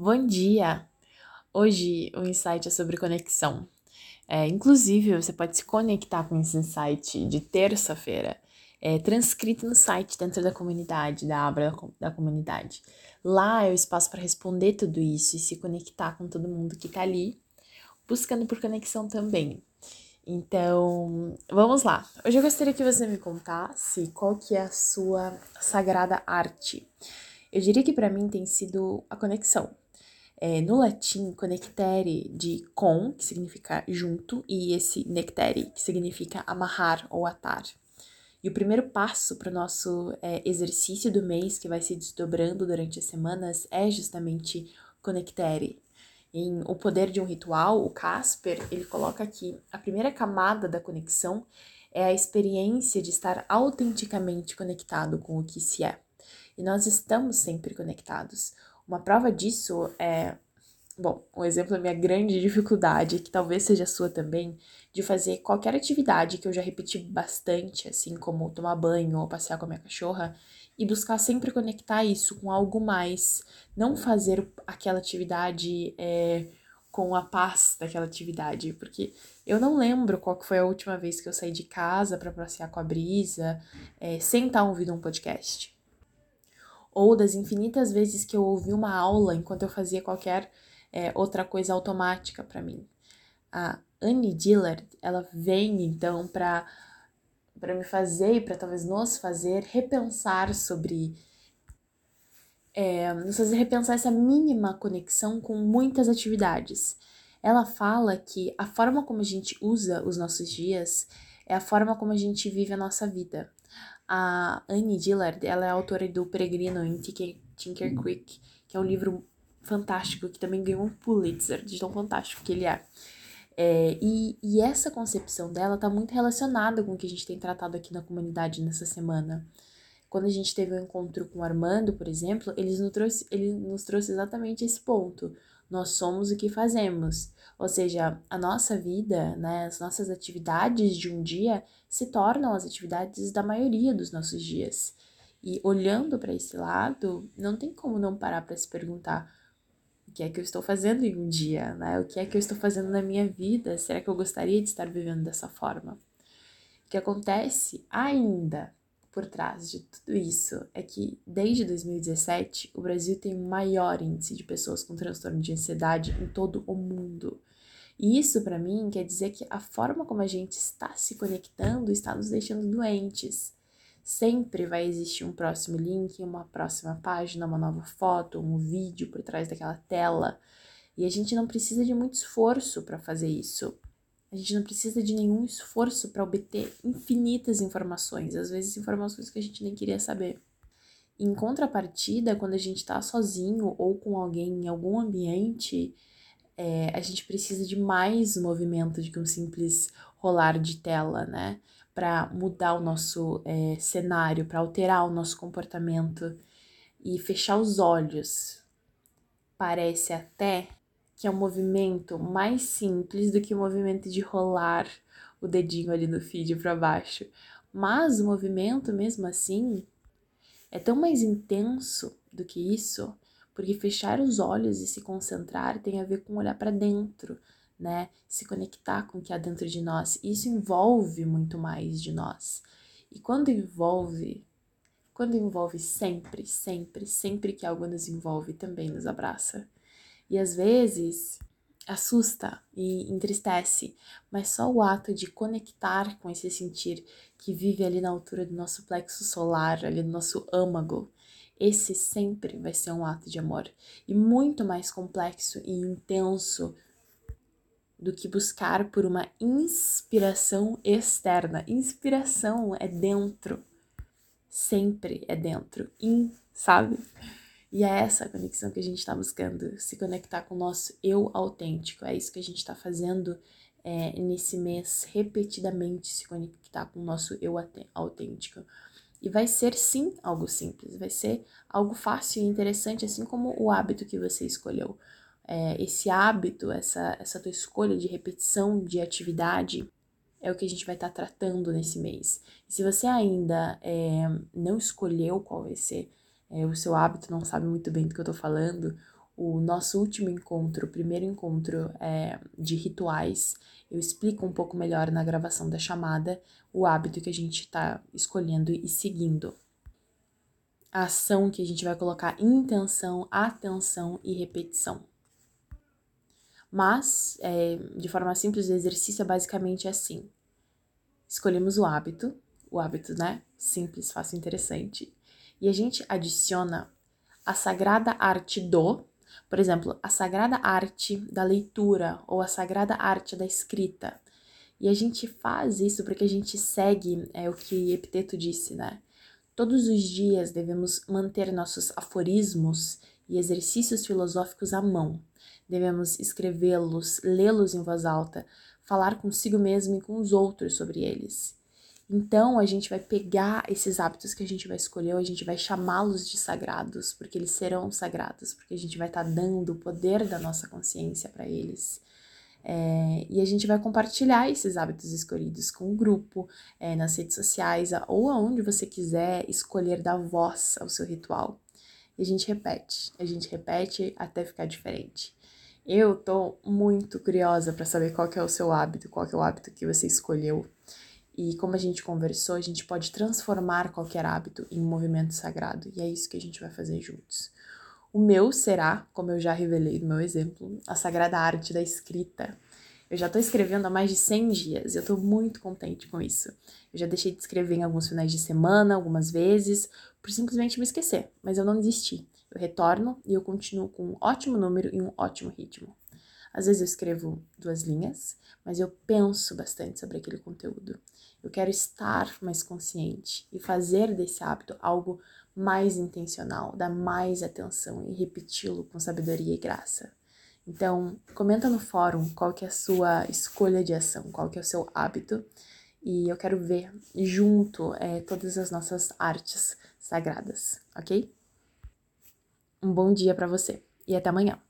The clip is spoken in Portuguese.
Bom dia! Hoje o insight é sobre conexão. É, inclusive, você pode se conectar com esse insight de terça-feira, é, transcrito no site dentro da comunidade, da aba da comunidade. Lá é o espaço para responder tudo isso e se conectar com todo mundo que está ali, buscando por conexão também. Então, vamos lá. Hoje eu gostaria que você me contasse qual que é a sua sagrada arte. Eu diria que para mim tem sido a conexão. É, no latim, conectere de com, que significa junto, e esse nectere, que significa amarrar ou atar. E o primeiro passo para o nosso é, exercício do mês, que vai se desdobrando durante as semanas, é justamente conectere. Em O Poder de um Ritual, o Casper, ele coloca aqui, a primeira camada da conexão é a experiência de estar autenticamente conectado com o que se é. E nós estamos sempre conectados. Uma prova disso é, bom, um exemplo da minha grande dificuldade, que talvez seja sua também, de fazer qualquer atividade que eu já repeti bastante, assim como tomar banho ou passear com a minha cachorra, e buscar sempre conectar isso com algo mais. Não fazer aquela atividade é, com a paz daquela atividade, porque eu não lembro qual que foi a última vez que eu saí de casa para passear com a brisa, é, sem estar ouvindo um podcast ou das infinitas vezes que eu ouvi uma aula enquanto eu fazia qualquer é, outra coisa automática para mim. A Annie Dillard, ela vem então para para me fazer e para talvez nos fazer repensar sobre é, nos fazer repensar essa mínima conexão com muitas atividades. Ela fala que a forma como a gente usa os nossos dias é a forma como a gente vive a nossa vida. A Annie Dillard, ela é autora do Peregrino em Tinker Creek, que é um livro fantástico, que também ganhou um Pulitzer, de tão fantástico que ele é. é e, e essa concepção dela está muito relacionada com o que a gente tem tratado aqui na comunidade nessa semana. Quando a gente teve um encontro com o Armando, por exemplo, ele nos trouxe, ele nos trouxe exatamente esse ponto. Nós somos o que fazemos. Ou seja, a nossa vida, né, as nossas atividades de um dia se tornam as atividades da maioria dos nossos dias. E olhando para esse lado, não tem como não parar para se perguntar o que é que eu estou fazendo em um dia, né? O que é que eu estou fazendo na minha vida? Será que eu gostaria de estar vivendo dessa forma? O que acontece ainda por trás de tudo isso é que desde 2017 o Brasil tem o maior índice de pessoas com transtorno de ansiedade em todo o mundo. E isso para mim quer dizer que a forma como a gente está se conectando está nos deixando doentes. Sempre vai existir um próximo link, uma próxima página, uma nova foto, um vídeo por trás daquela tela. E a gente não precisa de muito esforço para fazer isso. A gente não precisa de nenhum esforço para obter infinitas informações, às vezes informações que a gente nem queria saber. Em contrapartida, quando a gente está sozinho ou com alguém em algum ambiente, é, a gente precisa de mais movimento do que um simples rolar de tela, né? Para mudar o nosso é, cenário, para alterar o nosso comportamento e fechar os olhos. Parece até que é um movimento mais simples do que o movimento de rolar o dedinho ali no feed para baixo. Mas o movimento, mesmo assim, é tão mais intenso do que isso porque fechar os olhos e se concentrar tem a ver com olhar para dentro, né? Se conectar com o que há dentro de nós. Isso envolve muito mais de nós. E quando envolve, quando envolve sempre, sempre, sempre que algo nos envolve, também nos abraça. E às vezes assusta e entristece, mas só o ato de conectar com esse sentir que vive ali na altura do nosso plexo solar, ali no nosso âmago, esse sempre vai ser um ato de amor e muito mais complexo e intenso do que buscar por uma inspiração externa. Inspiração é dentro, sempre é dentro, in, sabe? E é essa conexão que a gente está buscando, se conectar com o nosso eu autêntico. É isso que a gente está fazendo é, nesse mês, repetidamente se conectar com o nosso eu autêntico. E vai ser sim algo simples, vai ser algo fácil e interessante, assim como o hábito que você escolheu. É, esse hábito, essa, essa tua escolha de repetição de atividade é o que a gente vai estar tá tratando nesse mês. E se você ainda é, não escolheu qual vai ser é, o seu hábito, não sabe muito bem do que eu tô falando, o nosso último encontro, o primeiro encontro é, de rituais, eu explico um pouco melhor na gravação da chamada o hábito que a gente está escolhendo e seguindo. A ação que a gente vai colocar intenção, atenção e repetição. Mas, é, de forma simples, o exercício é basicamente assim: escolhemos o hábito, o hábito, né? Simples, fácil interessante. E a gente adiciona a sagrada arte do, por exemplo, a sagrada arte da leitura ou a sagrada arte da escrita. E a gente faz isso porque a gente segue é, o que Epiteto disse, né? Todos os dias devemos manter nossos aforismos e exercícios filosóficos à mão. Devemos escrevê-los, lê-los em voz alta, falar consigo mesmo e com os outros sobre eles. Então a gente vai pegar esses hábitos que a gente vai escolher, a gente vai chamá-los de sagrados, porque eles serão sagrados, porque a gente vai estar tá dando o poder da nossa consciência para eles. É, e a gente vai compartilhar esses hábitos escolhidos com o grupo, é, nas redes sociais, ou aonde você quiser escolher dar voz ao seu ritual. E a gente repete, a gente repete até ficar diferente. Eu tô muito curiosa para saber qual que é o seu hábito, qual que é o hábito que você escolheu e como a gente conversou, a gente pode transformar qualquer hábito em um movimento sagrado. E é isso que a gente vai fazer juntos. O meu será, como eu já revelei no meu exemplo, a sagrada arte da escrita. Eu já estou escrevendo há mais de 100 dias e eu estou muito contente com isso. Eu já deixei de escrever em alguns finais de semana, algumas vezes, por simplesmente me esquecer, mas eu não desisti. Eu retorno e eu continuo com um ótimo número e um ótimo ritmo. Às vezes eu escrevo duas linhas, mas eu penso bastante sobre aquele conteúdo. Eu quero estar mais consciente e fazer desse hábito algo mais intencional, dar mais atenção e repeti-lo com sabedoria e graça. Então, comenta no fórum qual que é a sua escolha de ação, qual que é o seu hábito, e eu quero ver junto é, todas as nossas artes sagradas, ok? Um bom dia para você e até amanhã.